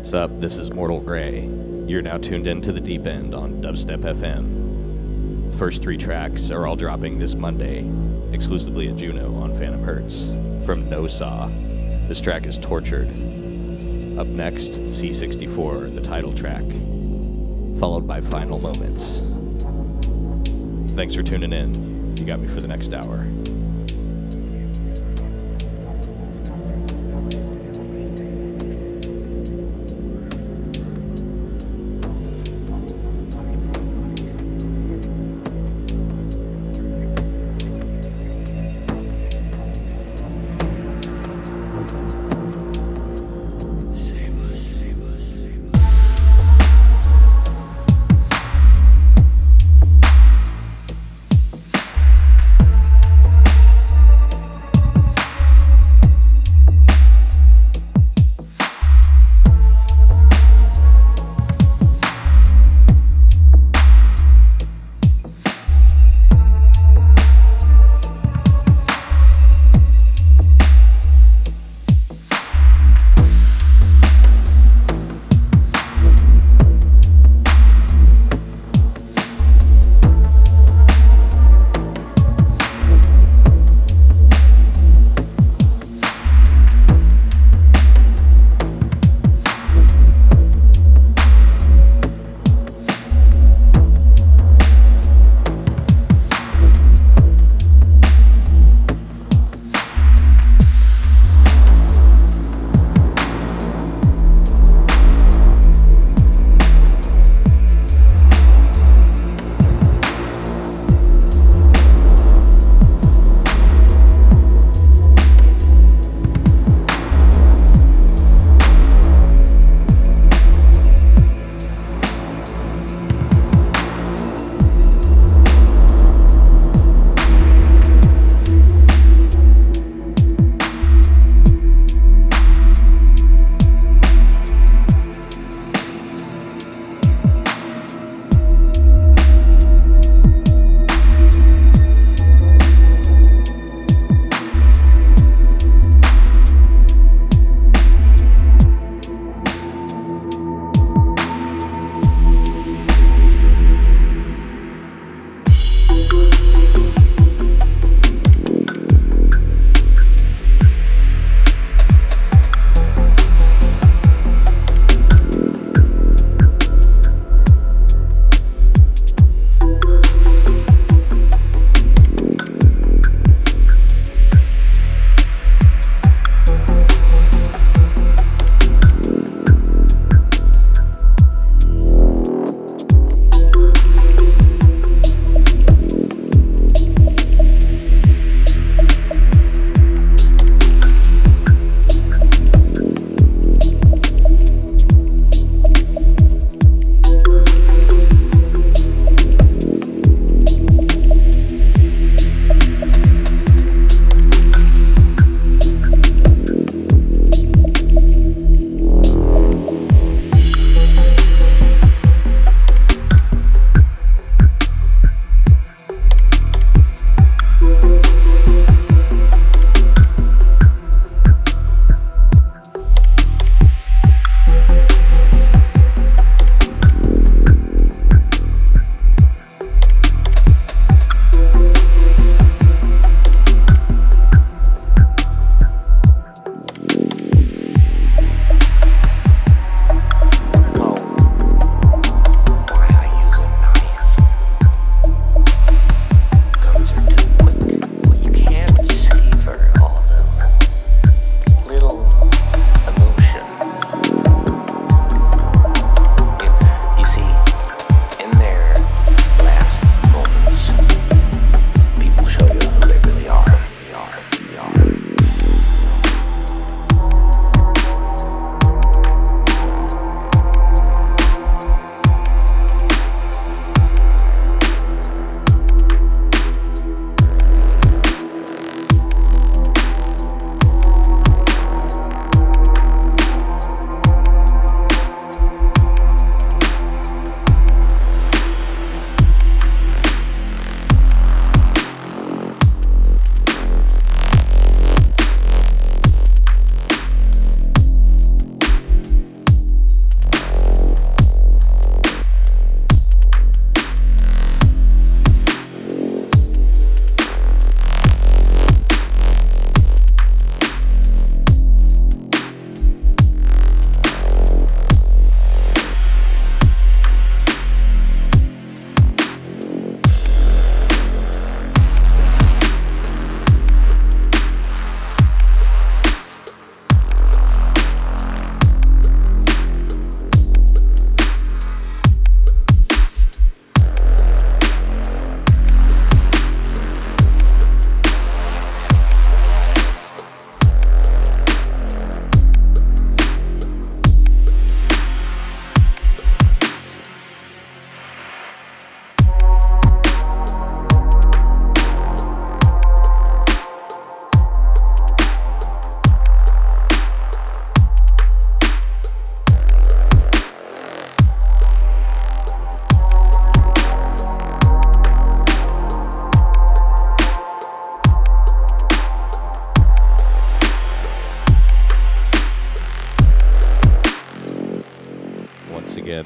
What's up? This is Mortal Grey. You're now tuned in to the deep end on Dubstep FM. First three tracks are all dropping this Monday, exclusively at Juno on Phantom Hertz. From No Saw, this track is Tortured. Up next, C64, the title track, followed by Final Moments. Thanks for tuning in. You got me for the next hour.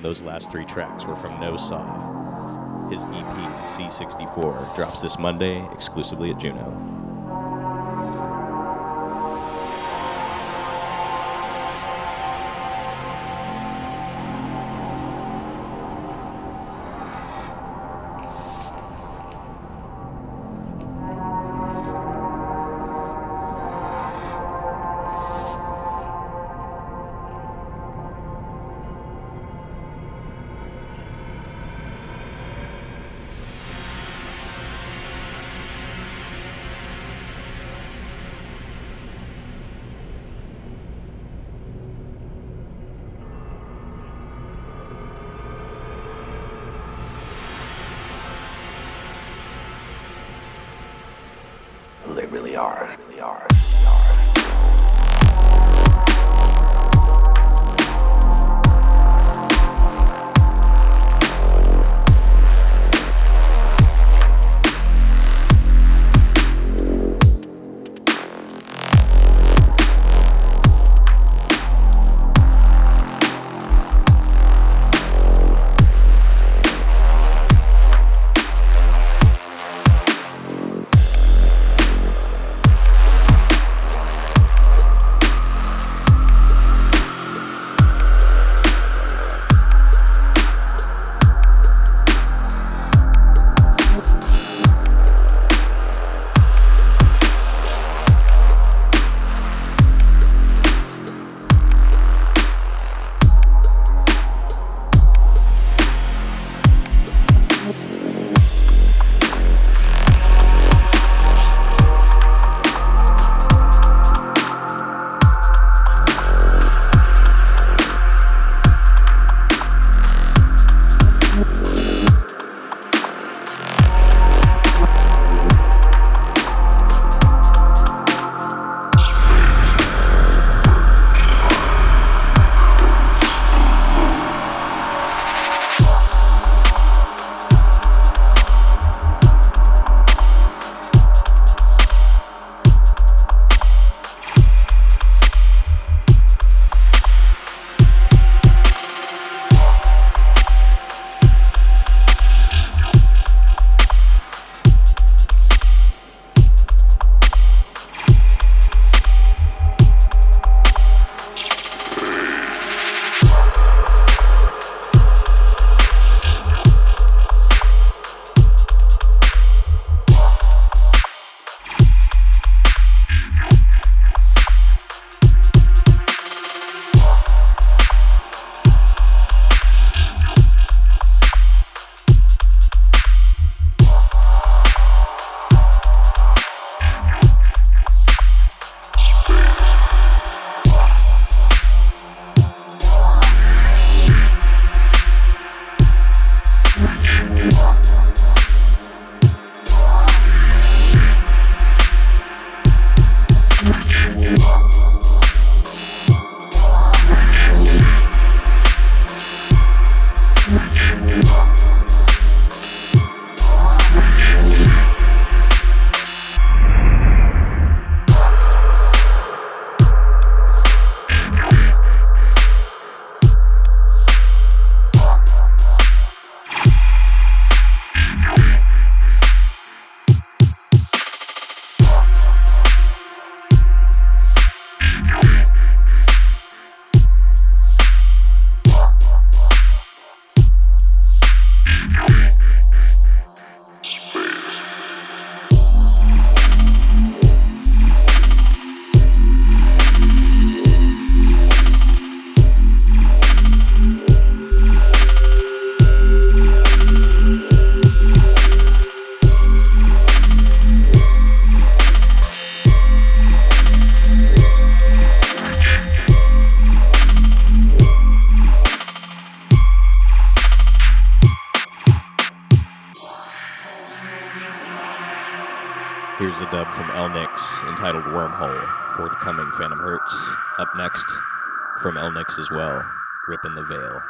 Those last three tracks were from No Saw. His EP, C64, drops this Monday exclusively at Juno. From Elnix as well, ripping the veil.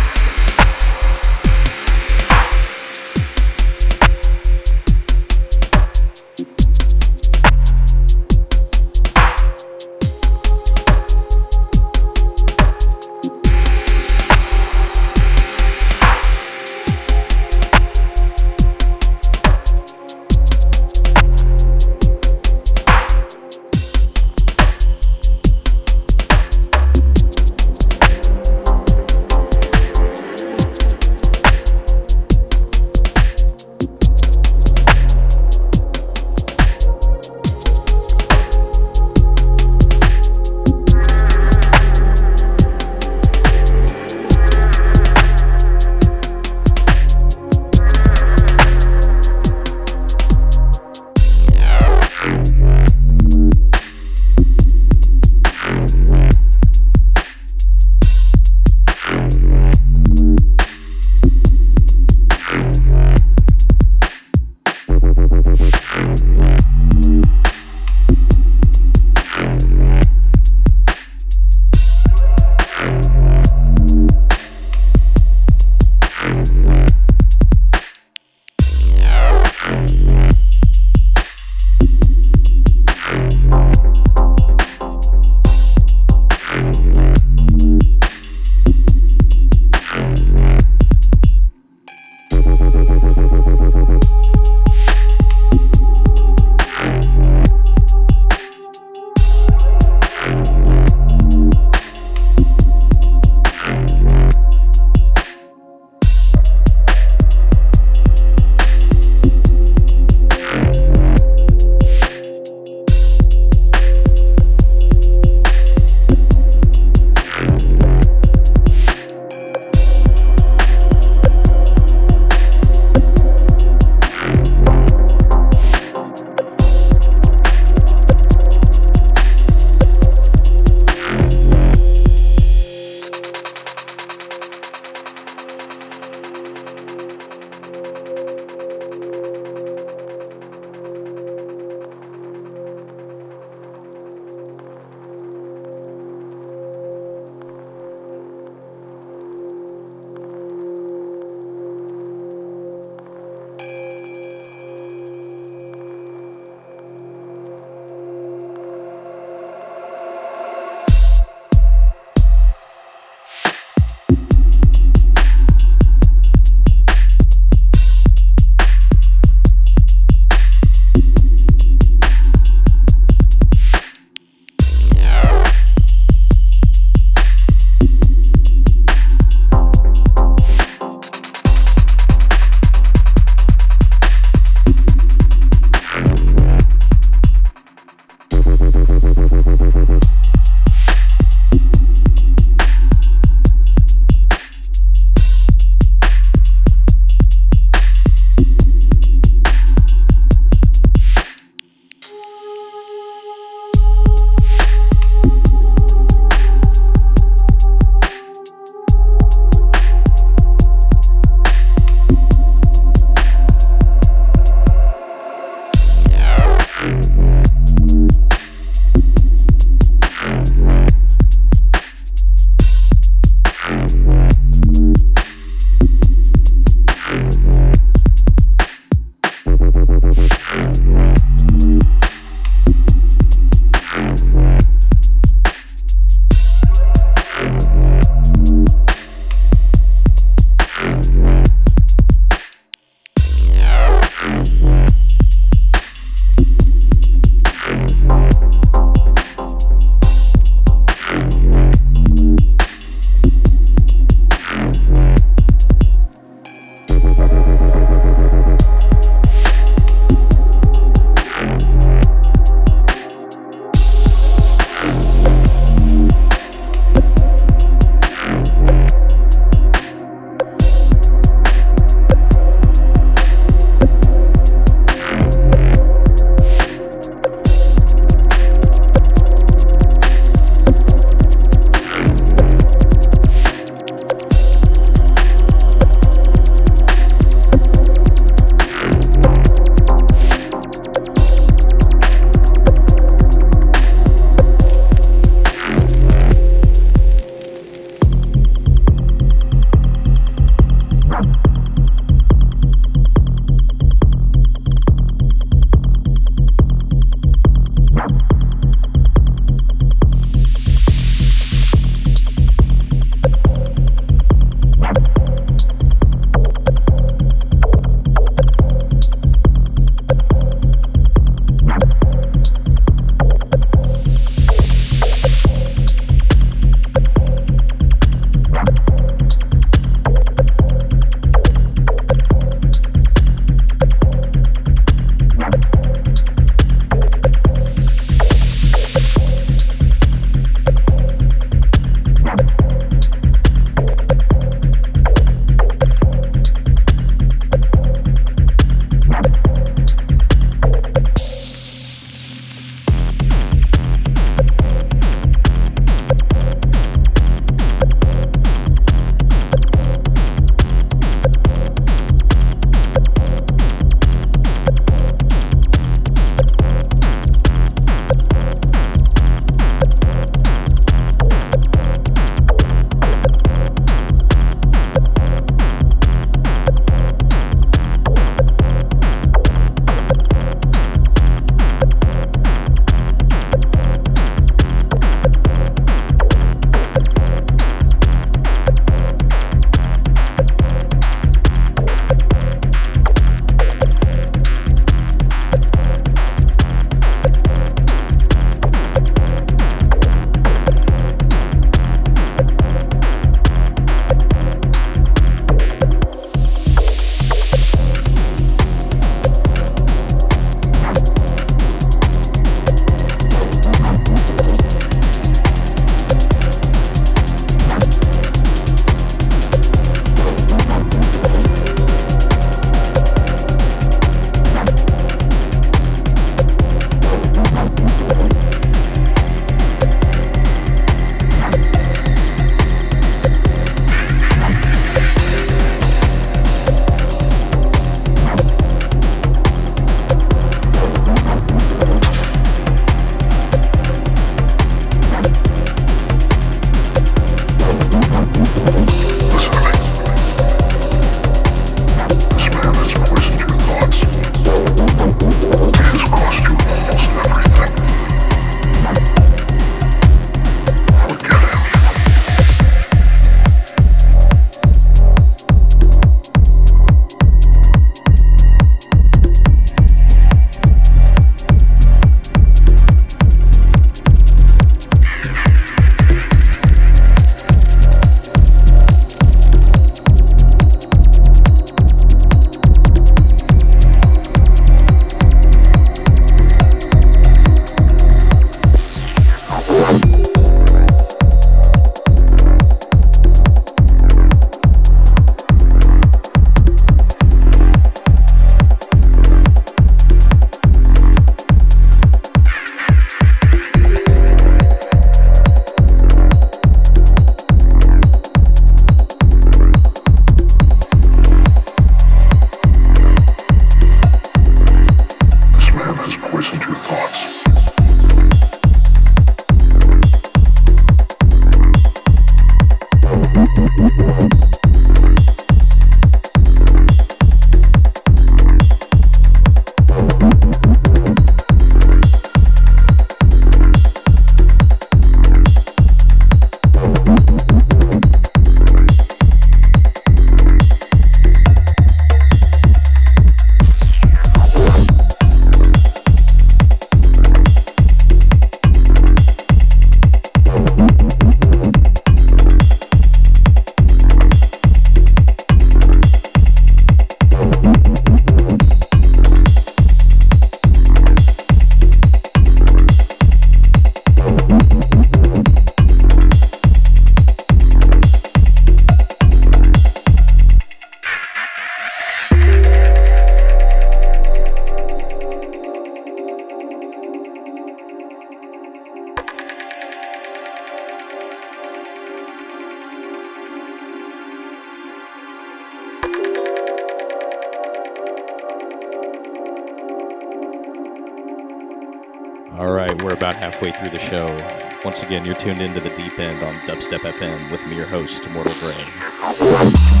Halfway through the show. Once again, you're tuned into the deep end on Dubstep FM with me, your host, Mortal Grey.